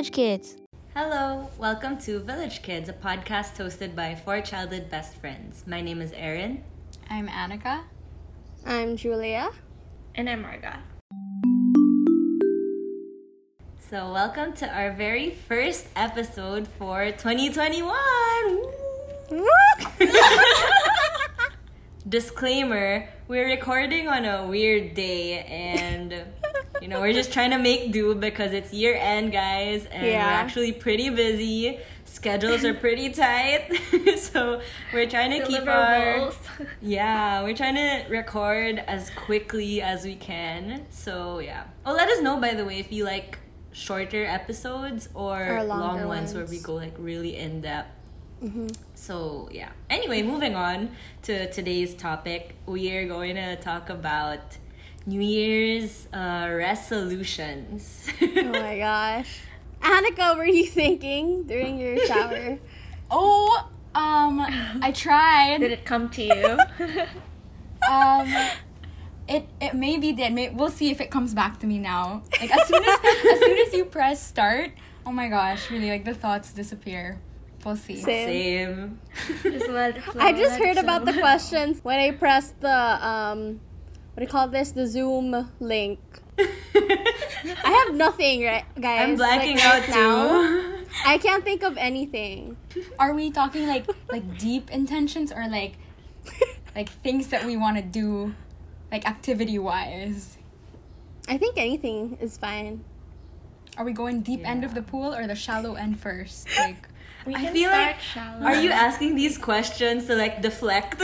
Village Kids. Hello, welcome to Village Kids, a podcast hosted by four childhood best friends. My name is Erin. I'm Annika. I'm Julia. And I'm Marga. So, welcome to our very first episode for 2021. Disclaimer we're recording on a weird day and you know we're just trying to make do because it's year end guys and Yeah. we're actually pretty busy. Schedules are pretty tight. So we're trying to keep our yeah we're trying to record as quickly as we can. So yeah. Oh let us know by the way if you like shorter episodes or, Or long longer ones where we go like really in depth mm-hmm. so yeah. Anyway, moving on to today's topic, we are going to talk about New Year's uh, resolutions. Oh my gosh. Annika, what were you thinking during your shower? Oh, um, I tried. Did it come to you? Um, it it maybe did. May, we'll see if it comes back to me now. Like as soon as as soon as you press start, oh my gosh, really like the thoughts disappear. We'll see. Same. Same. just let it flow, I just let it heard about the questions when I pressed the um what do you call this? The Zoom link. I have nothing, right guys? I'm blanking like, out right now. too. I can't think of anything. Are we talking like like deep intentions or like like things that we want to do, like activity wise? I think anything is fine. Are we going deep end of the pool or the shallow end first? Like, We I feel start like- shallow. Are you asking these questions to like deflect?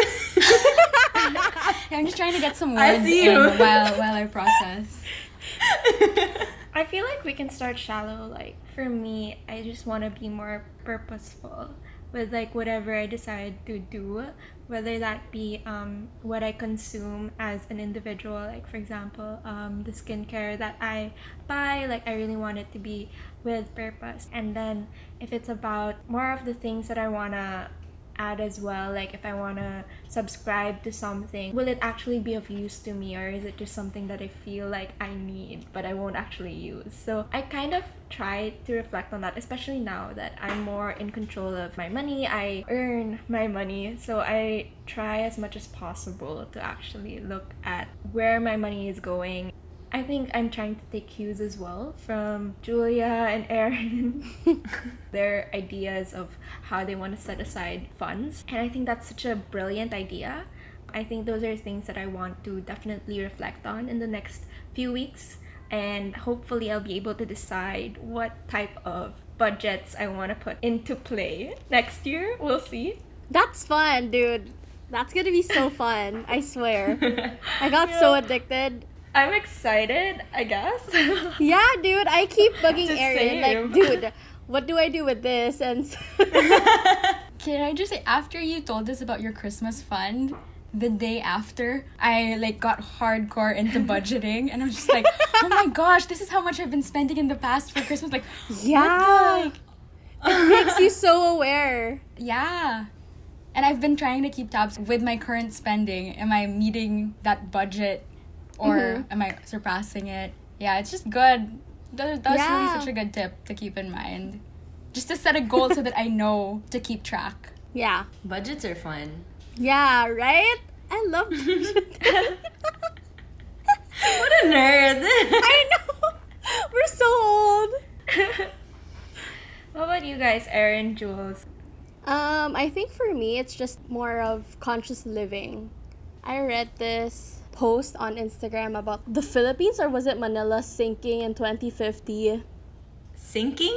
I'm just trying to get some I words see in while while I process. I feel like we can start shallow. Like for me, I just want to be more purposeful with like whatever I decide to do, whether that be um, what I consume as an individual. Like for example, um, the skincare that I buy, like I really want it to be with purpose. And then if it's about more of the things that I wanna add as well like if i want to subscribe to something will it actually be of use to me or is it just something that i feel like i need but i won't actually use? So i kind of try to reflect on that especially now that i'm more in control of my money i earn my money so i try as much as possible to actually look at where my money is going I think I'm trying to take cues as well from Julia and Erin, their ideas of how they want to set aside funds. And I think that's such a brilliant idea. I think those are things that I want to definitely reflect on in the next few weeks. And hopefully, I'll be able to decide what type of budgets I want to put into play next year. We'll see. That's fun, dude. That's gonna be so fun. I swear. I got so addicted. I'm excited, I guess. Yeah, dude. I keep bugging The Erin. same. Like, dude, what do I do with this? And Can I just say, after you told us about your Christmas fund, the day after, I like got hardcore into budgeting, and I'm just like, oh my gosh, this is how much I've been spending in the past for Christmas. Like, yeah, what it makes you so aware. yeah. And I've been trying to keep tabs with my current spending. Am I meeting that budget, or Mhm. am I surpassing it? Yeah, it's just good. That, that's Yeah. really such a good tip to keep in mind. Just to set a goal so that I know to keep track. Yeah, Budgets are fun. yeah, right. I love. What a nerd! I know. We're so old. what about you guys, Erin, Jules? Um, I think for me, it's just more of conscious living. I read this post on Instagram about the Philippines, or was it Manila sinking in 2050? Sinking?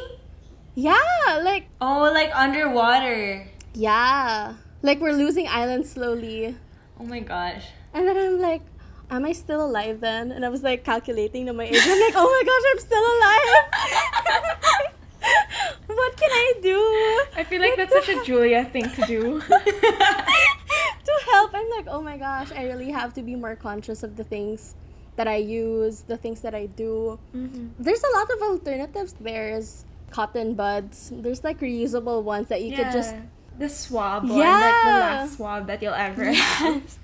Yeah, like, Oh, like underwater. yeah. Like, we're losing islands slowly. Oh my gosh. And then I'm like, am I still alive then? And I was like calculating to my age. I'm like, oh my gosh, I'm still alive. what can I do? I feel like that's such a Julia thing to do. to help. I'm like, oh my gosh, I really have to be more conscious of the things that I use, the things that I do. Mm-hmm. There's a lot of alternatives. There's cotton buds. There's like reusable ones that you could just the swab one, like the last swab that you'll ever have.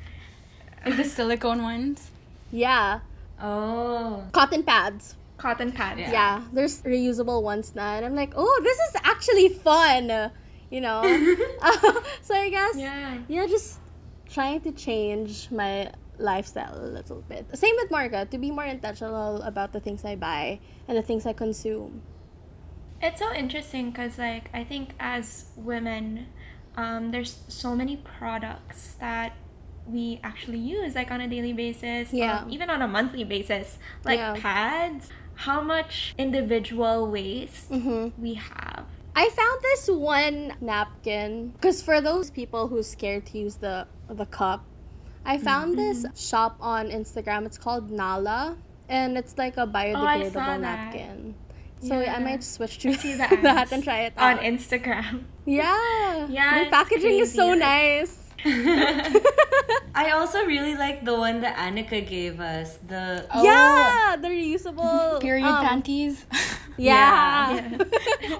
Like the silicone ones. yeah, Oh. cotton pads. cotton pads. Yeah. yeah. there's reusable ones now, and I'm like, oh, this is actually fun, you know. so I guess Yeah. yeah, just trying to change my lifestyle a little bit. Same with Marga, to be more intentional about the things I buy and the things I consume. It's so interesting because, like, I think as women, um, there's so many products that we actually use, like, on a daily basis, um, Yeah. even on a monthly basis, like Yeah. pads. How much individual waste Mm-hmm. we have. I found this one napkin because for those people who's scared to use the the cup, I found mm-hmm. this shop on Instagram. It's called Nala, and it's like a oh, biodegradable that. napkin. So I might switch to that and try it On. Instagram. yeah, Yeah, the packaging is so nice. I also really like the one that Annika gave us. The Oh. Yeah, the reusable Period um, panties. Yeah. Yeah.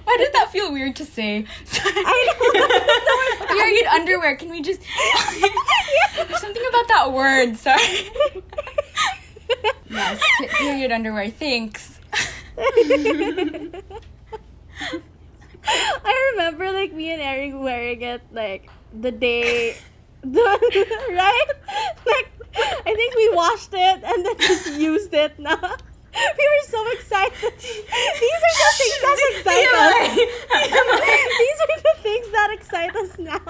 Why did that feel weird to say? I know. Period underwear. Can we just There's something about that word, sorry. Yes, pe- period underwear. Thanks. I remember like me and Eric wearing it like the day, the, right? Like I think we washed it and then just used it. Now we were so excited. These are the things that excite us. These are the things that excite us now.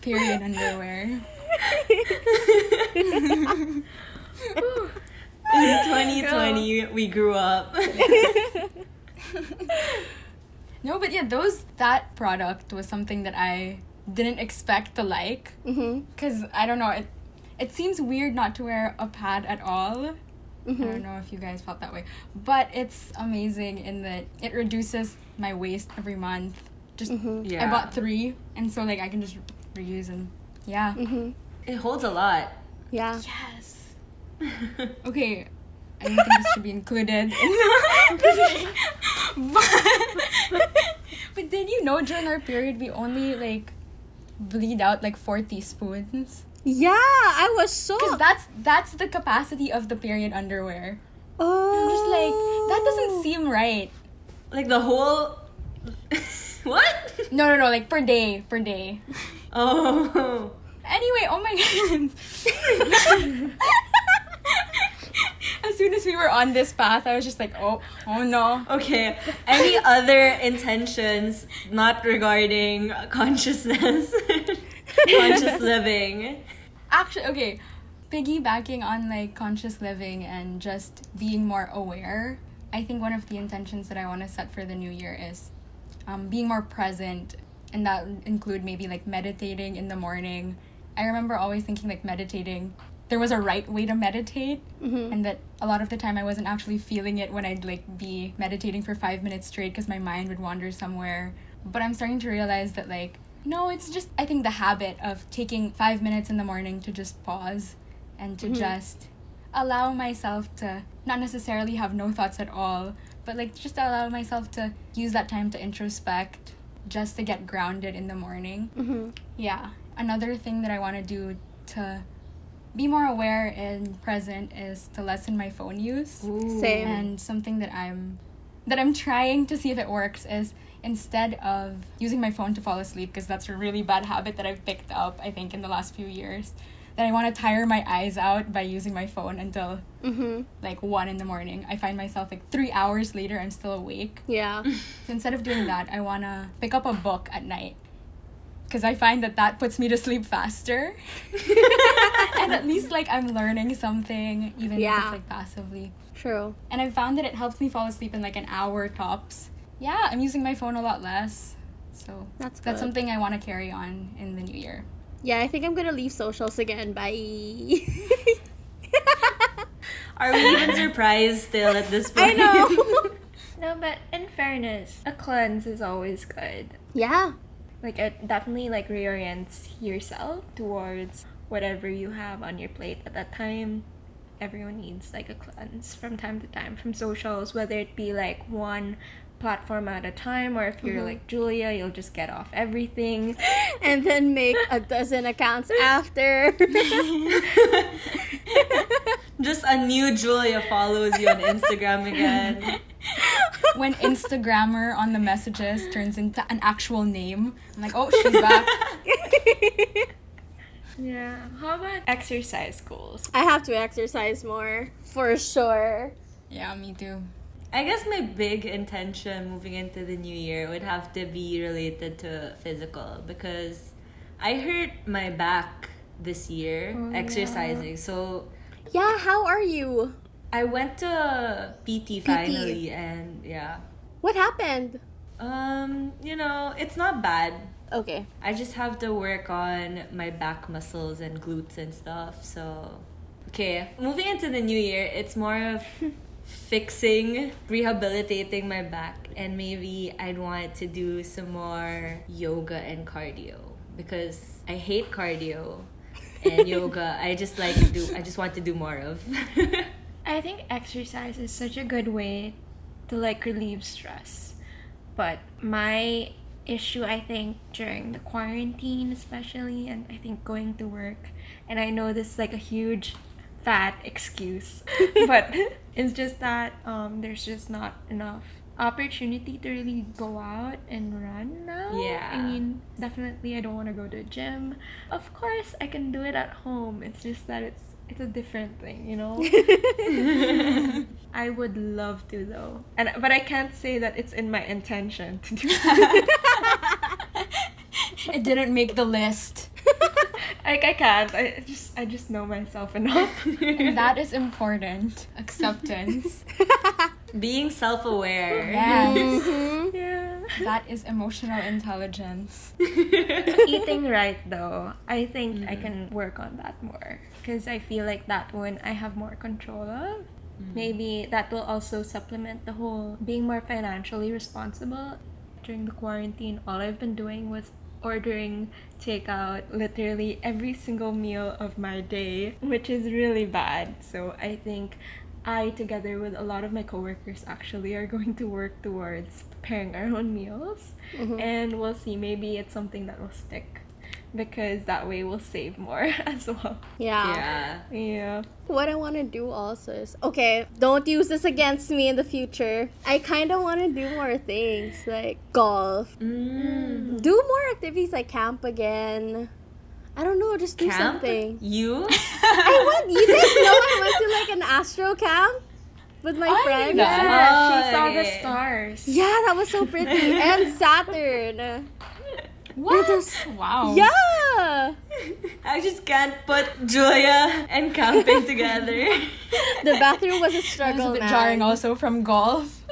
Period underwear. In 2020, we grew up. No, but yeah, those that product was something that I didn't expect the like hmm cuz I don't know, it it seems weird not to wear a pad at all. I hmm don't know if you guys felt that way, but it's amazing in that it reduces my waste every month. Just hmm Yeah. I bought 3 and so like I can just reuse and yeah. hmm It holds a lot. Yeah. Yes. Okay, I don't think this should be included. but, but did you know during our period we only like bleed out like four teaspoons? Yeah, I was so. Because that's that's the capacity of the period underwear. oh. I'm just like that doesn't oh. seem right. like the whole. what? No, no, no, like per day, per day. Oh. Anyway, oh my god. as soon as we were on this path, I was just like, oh, oh no. Okay. Any other intentions not regarding consciousness? Conscious living. Actually, okay, piggybacking on like conscious living and just being more aware. I think one of the intentions that I want to set for the new year is um, being more present, and that include maybe like meditating in the morning. I remember always thinking like meditating. There was a right way to meditate, Mhm. and that a lot of the time I wasn't actually feeling it when I'd like be meditating for five minutes straight because my mind would wander somewhere. But I'm starting to realize that like no, it's just I think the habit of taking five minutes in the morning to just pause and to Mhm. just allow myself to not necessarily have no thoughts at all, but like just allow myself to use that time to introspect, just to get grounded in the morning. hmm Yeah. Another thing that I want to do to be more aware and present is to lessen my phone use. Same. And something that I'm that I'm trying to see if it works is instead of using my phone to fall asleep because that's a really bad habit that I've picked up I think in the last few years that I want to tire my eyes out by using my phone until hmm like 1 in the morning. I find myself like 3 hours later I'm still awake. Yeah. So instead of doing that, I want to pick up a book at night. Because I find that that puts me to sleep faster. and at least like I'm learning something, even if it's like passively. True. And I found that it helps me fall asleep in like an hour tops. Yeah, I'm using my phone a lot less. So That's that's something I want to carry on in the new year. Yeah, I think I'm gonna leave socials again. Bye. Are we even surprised still at this point? I know. No, but in fairness, a cleanse is always good. yeah. Like it definitely like reorients yourself towards whatever you have on your plate at that time. Everyone needs like a cleanse from time to time from socials, whether it be like one platform at a time or if you're Mhm. like Julia, you'll just get off everything. And then make a dozen accounts after. Just a new Julia follows you on Instagram again. when Instagrammer on the messages turns into an actual name, I'm like, oh, she's back. Yeah. How about exercise goals? I have to exercise more for sure. yeah, me too. I guess my big intention moving into the new year would have to be related to physical because I hurt my back this year Oh, exercising. So Yeah, how are you? I went to PT finally and yeah. What happened? Um, you know, it's not bad. Okay. I just have to work on my back muscles and glutes and stuff. So, okay, moving into the new year, it's more of fixing, rehabilitating my back, and maybe I'd want to do some more yoga and cardio because I hate cardio and yoga. I just like to do. I just want to do more of. I think exercise is such a good way to like relieve stress. But my issue I think during the quarantine especially and I think going to work and I know this is like a huge fat excuse but it's just that um there's just not enough opportunity to really go out and run now. Yeah. I mean, definitely I don't want to go to a gym. Of course, I can do it at home. It's just that it's it's a different thing, you know? I would love to though. And but I can't say that it's in my intention to do that. It didn't make the list. like I can't. I just I just know myself enough. And that is important. Acceptance. Being self aware. Yes. Mhm. yeah. That is emotional intelligence. Eating right though, I think I mm-hmm. can work on that more because I feel like that one I have more control of. Mm-hmm. Maybe that will also supplement the whole being more financially responsible. During the quarantine, all I've been doing was ordering takeout literally every single meal of my day, which is really bad. So I think I, together with a lot of my coworkers, actually are going to work towards preparing our own meals. And we'll see, maybe it's something that will stick because that way we'll save more as well. Yeah. Yeah. Yeah. What I want to do also is okay, don't use this against me in the future. I kind of want to do more things like golf, Mm. do more activities like camp again. I don't know, just do Camp? something. You? I went, you didn't know I went to like an astro camp with my I knew friends. that. Yeah, she saw the stars. Yeah, that was so pretty. and Saturn. What? just- wow. Yeah. I just can't put Julia and camping together. The bathroom was a That was struggle. a bit man. jarring also from golf.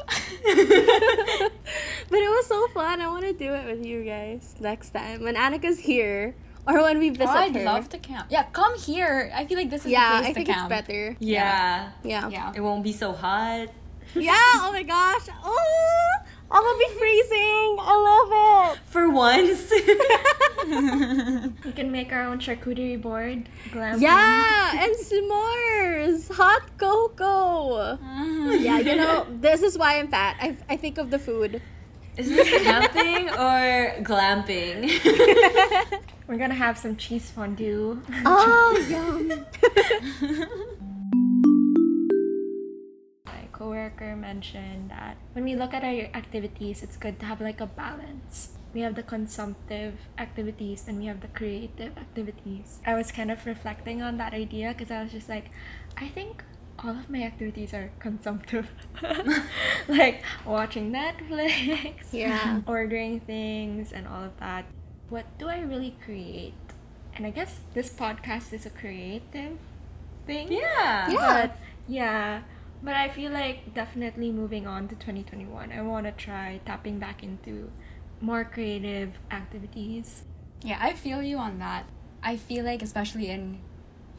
But it was so fun. I want to do it with you guys next time when Annika's here or when we visit Oh, I'd her. love to camp. Yeah, come here. I feel like this is yeah, the I place think to it's camp. better. yeah. Yeah. Yeah. It won't be so hot. Yeah. Oh my gosh. Oh, I'm gonna be freezing. I love it. For once. We can make our own charcuterie board. Glamping. Yeah, and s'mores, hot cocoa. Mhm. Yeah, you know, this is why I'm fat. I, I think of the food. Is this camping or glamping? We're gonna have some cheese fondue. Oh, yum. Coworker mentioned that when we look at our activities, it's good to have like a balance. We have the consumptive activities and we have the creative activities. I was kind of reflecting on that idea because I was just like, I think all of my activities are consumptive. like watching Netflix, Yeah. ordering things, and all of that. What do I really create? And I guess this podcast is a creative thing. yeah. Yeah. But yeah, but I feel like definitely moving on to 2021, I want to try tapping back into more creative activities. Yeah, I feel you on that. I feel like especially in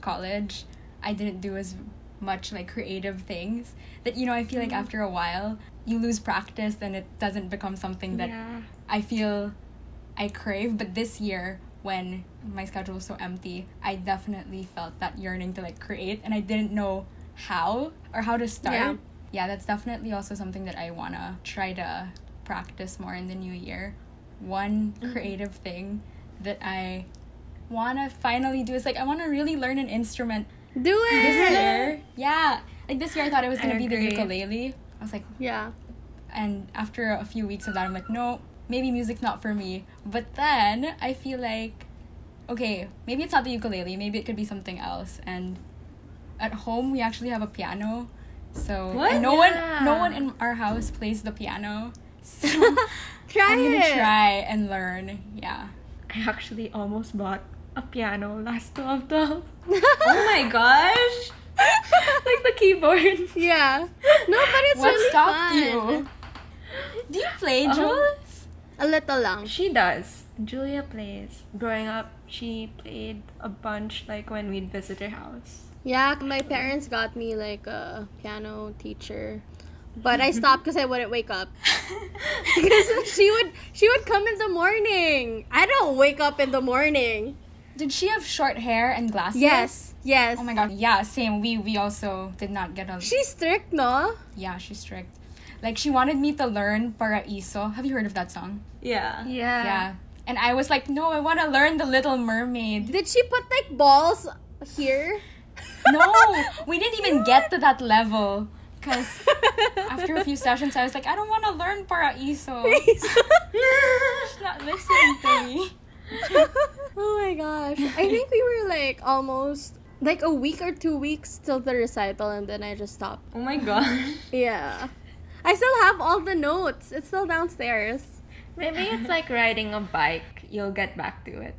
college, I didn't do as much like creative things that you know, I feel like mm-hmm. after a while you lose practice and it doesn't become something that yeah. I feel I crave, but this year when my schedule was so empty, I definitely felt that yearning to like create and I didn't know how or how to start. Yeah. Yeah, that's definitely also something that I want to try to practice more in the new year. One mm-hmm. creative thing that I want to finally do is like I want to really learn an instrument Do it! This year, yeah. Like this year, I thought it was gonna be the ukulele. I was like, Yeah. and after a few weeks of that, I'm like, no, maybe music's not for me. But then I feel like, okay, maybe it's not the ukulele. Maybe it could be something else. And at home, we actually have a piano. So What? and no one, no one in our house plays the piano. So Try I'm gonna it. try and learn. Yeah. I actually almost bought a piano last 12 12. Oh my gosh. like the keyboard. Yeah. No, but it's what really stopped fun. you? Do you play, Uh-huh. Jules? A little lang. She does. Julia plays. Growing up, she played a bunch like when we'd visit her house. Yeah, my parents got me like a piano teacher. But I stopped because I wouldn't wake up. Because she would she would come in the morning. I don't wake up in the morning. Did she have short hair and glasses? Yes. Yes. Oh my god. Yeah, same. We we also did not get a. She's strict, no? yeah, she's strict. Like she wanted me to learn Paraiso. Have you heard of that song? Yeah. Yeah. Yeah. And I was like, no, I want to learn The Little Mermaid. Did she put like balls here? No, we didn't even get to that level. Because after a few sessions, I was like, I don't want to learn Paraiso. She's not listening to me. oh my gosh. I think we were like almost like a week or two weeks till the recital and then I just stopped. Oh my gosh. Yeah. I still have all the notes. It's still downstairs. Maybe it's like riding a bike. You'll get back to it.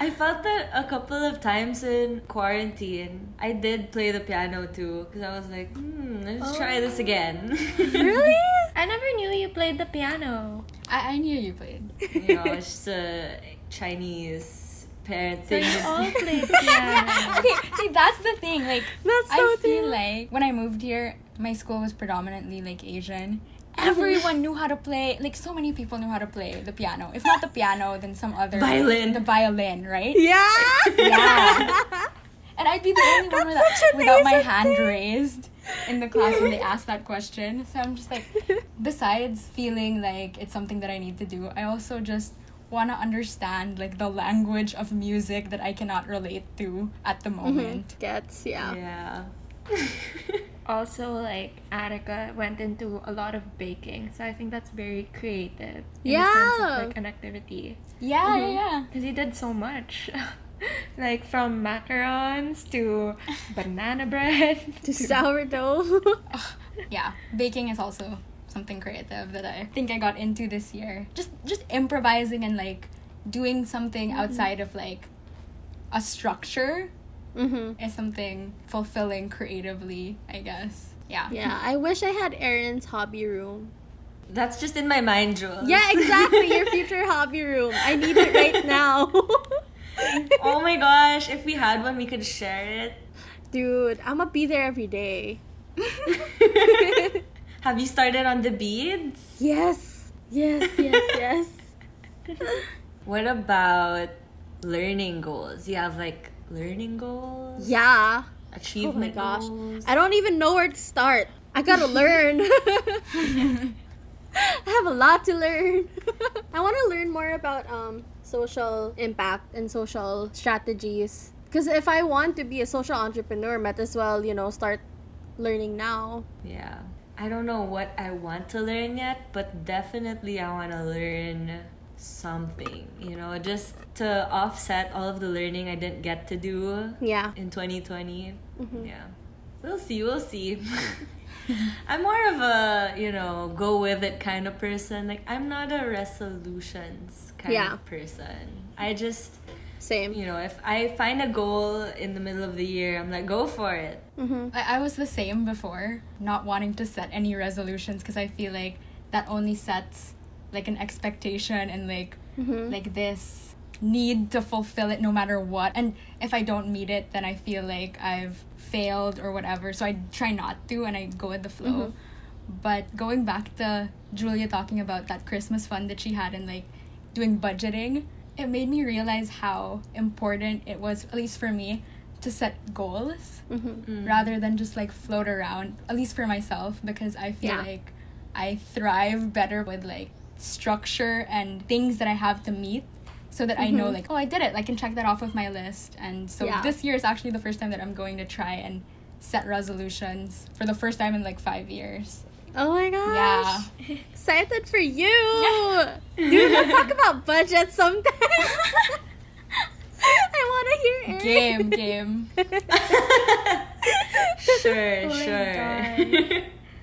I felt that a couple of times in quarantine. I did play the piano too because I was like, hmm, let's try this again. Really? I never knew you played the piano. I, I knew you played. you know, it's just a Chinese parent So thing. you all played piano. Okay, see, that's the thing. Like, That's so I feel true. like when I moved here, my school was predominantly like Asian. Everyone knew how to play. Like so many people knew how to play the piano. If not the piano, then some other Violin. The violin, right? Yeah. Yeah. And I'd be the only one without, without my hand thing. raised in the class when they asked that question. So I'm just like, besides feeling like it's something that I need to do, I also just want to understand like the language of music that I cannot relate to at the mm-hmm. moment. Gets, yeah. yeah. Also, like Annika went into a lot of baking, so I think that's very creative. In the sense Yeah. of like an activity. Mm-hmm. Yeah, yeah, yeah. Because he did so much. like from macarons to banana bread To sourdough. yeah baking is also something creative that i think i got into this year just just improvising and like doing something mm-hmm. outside of like a structure mm-hmm. is something fulfilling creatively i guess yeah Yeah, I wish I had Erin's hobby room. That's just in my mind, Jules. Yeah, exactly. Your future hobby room. I need it right now. oh my gosh, if we had one, we could share it. Dude, I'm gonna be there every day. Have you started on the beads? Yes. Yes, yes, yes. What about learning goals? You have like learning goals? Yeah. Oh my Achievement gosh. goals? I don't even know where to start. I gotta learn. I have a lot to learn. I want to learn more about um, social impact and social strategies. Because if I want to be a social entrepreneur, might as well, you know, start learning now. Yeah. I don't know what I want to learn yet, but definitely I want to learn something, you know, just to offset all of the learning I didn't get to do Yeah. in 2020. Mhm. Yeah. We'll see, we'll see. I'm more of a, you know, go with it kind of person. Like, I'm not a resolutions kind Yeah. of person. I just, Same. you know, if I find a goal in the middle of the year, I'm like, go for it. Mm-hmm. I, I was the same before not wanting to set any resolutions because i feel like that only sets like an expectation and like Mm-hmm. like this need to fulfill it no matter what and if i don't meet it then i feel like i've failed or whatever so i try not to and i go with the flow but going back to julia talking about that christmas fund that she had and like doing budgeting it made me realize how important it was at least for me to set goals Mm-hmm. rather than just like float around at least for myself because i feel Yeah. like i thrive better with like structure and things that i have to meet so that I know mm-hmm. like oh I did it I can check that off of my list and so Yeah. this year is actually the first time that I'm going to try and set resolutions for the first time in like five years Oh my gosh. yeah Excited for you. Dude, let's talk about budget sometime. I want to hear it. game game sure, Oh my sure.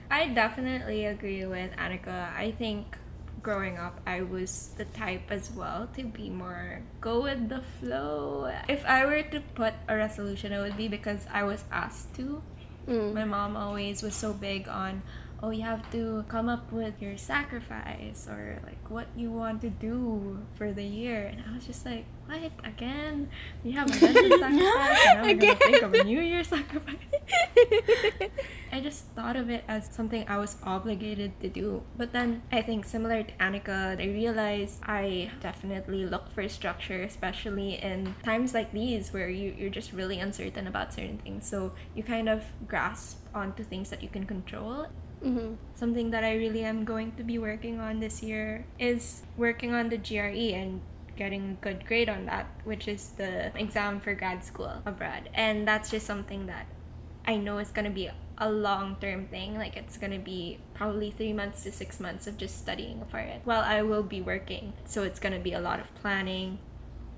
I definitely agree with Annika. I think growing up, I was the type as well to be more go with the flow. If I were to put a resolution, it would be because I was asked to. Mm. My mom always was so big on, oh, you have to come up with your sacrifice or like what you want to do for the year. And I was just like, what? Again? We have a sacrifice and now we're to think of a New Year sacrifice. I just thought of it as something I was obligated to do. But then I think similar to Annika, I realized I definitely look for structure, especially in times like these where you, you're just really uncertain about certain things. So you kind of grasp onto things that you can control. Mhm. Something that I really am going to be working on this year is working on the GRE and getting a good grade on that, which is the exam for grad school abroad. And that's just something that I know is going to be a long term thing. Like, it's going to be probably three months to six months of just studying for it while I will be working. So, it's going to be a lot of planning.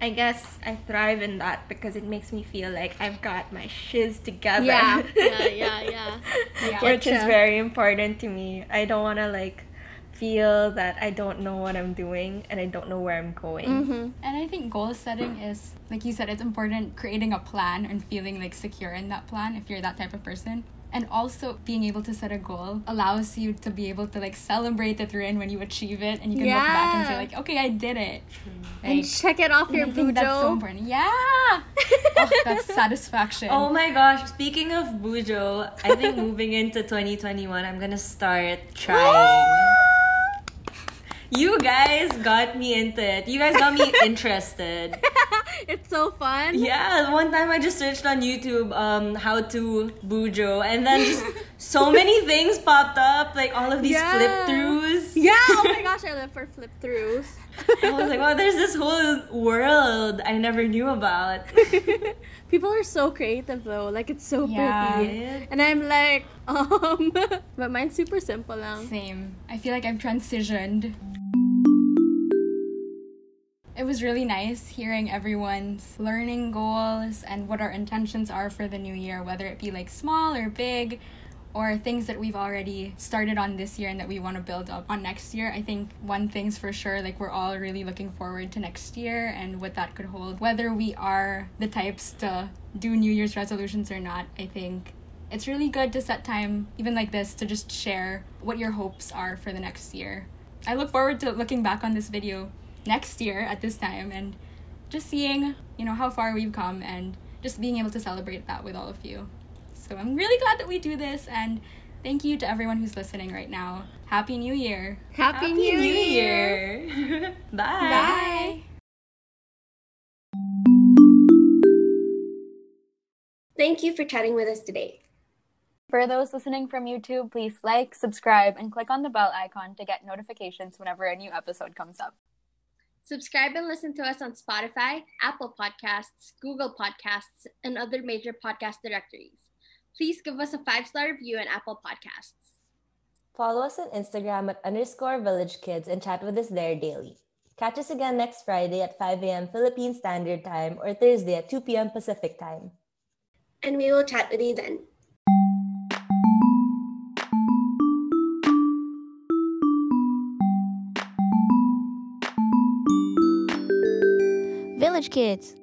I guess I thrive in that because it makes me feel like I've got my shiz together. Yeah, yeah, yeah, yeah. Yeah. Which is very important to me. I don't want to like feel that I don't know what I'm doing and I don't know where I'm going. Mm-hmm. And I think goal setting is, like you said, it's important creating a plan and feeling like secure in that plan if you're that type of person. And also being able to set a goal allows you to be able to like celebrate the win when you achieve it and you can look back and say like, okay, I did it. And check it off your I think that's so bujo. important. Yeah. oh, that's satisfaction. Oh my gosh, speaking of Bujo, I think moving into 2021, I'm gonna start trying. You guys got me into it. You guys got me interested. It's so fun. Yeah, one time I just searched on YouTube um how to bujo and then just so many things popped up, like all of these Yeah. flip throughs. Yeah, oh my gosh, I live for flip throughs. I was like, wow, there's this whole world I never knew about. People are so creative though. Like it's so Yeah. pretty. And I'm like, um but mine's super simple lang. Same. I feel like I've transitioned. It was really nice hearing everyone's learning goals and what our intentions are for the new year, whether it be like small or big, or things that we've already started on this year and that we want to build up on next year. I think one thing's for sure, like we're all really looking forward to next year and what that could hold. Whether we are the types to do New Year's resolutions or not, I think it's really good to set time, even like this, to just share what your hopes are for the next year. I look forward to looking back on this video next year at this time and just seeing, you know, how far we've come and just being able to celebrate that with all of you. So I'm really glad that we do this and thank you to everyone who's listening right now. Happy New Year. Happy, New, Year. Year. Bye. Bye. Thank you for chatting with us today. For those listening from YouTube, please like, subscribe, and click on the bell icon to get notifications whenever a new episode comes up. Subscribe and listen to us on Spotify, Apple Podcasts, Google Podcasts, and other major podcast directories. Please give us a five star review on Apple Podcasts. Follow us on Instagram at underscore village kids and chat with us there daily. Catch us again next Friday at 5 a.m. Philippine Standard Time or Thursday at 2 p.m. Pacific Time. And we will chat with you then. Kids.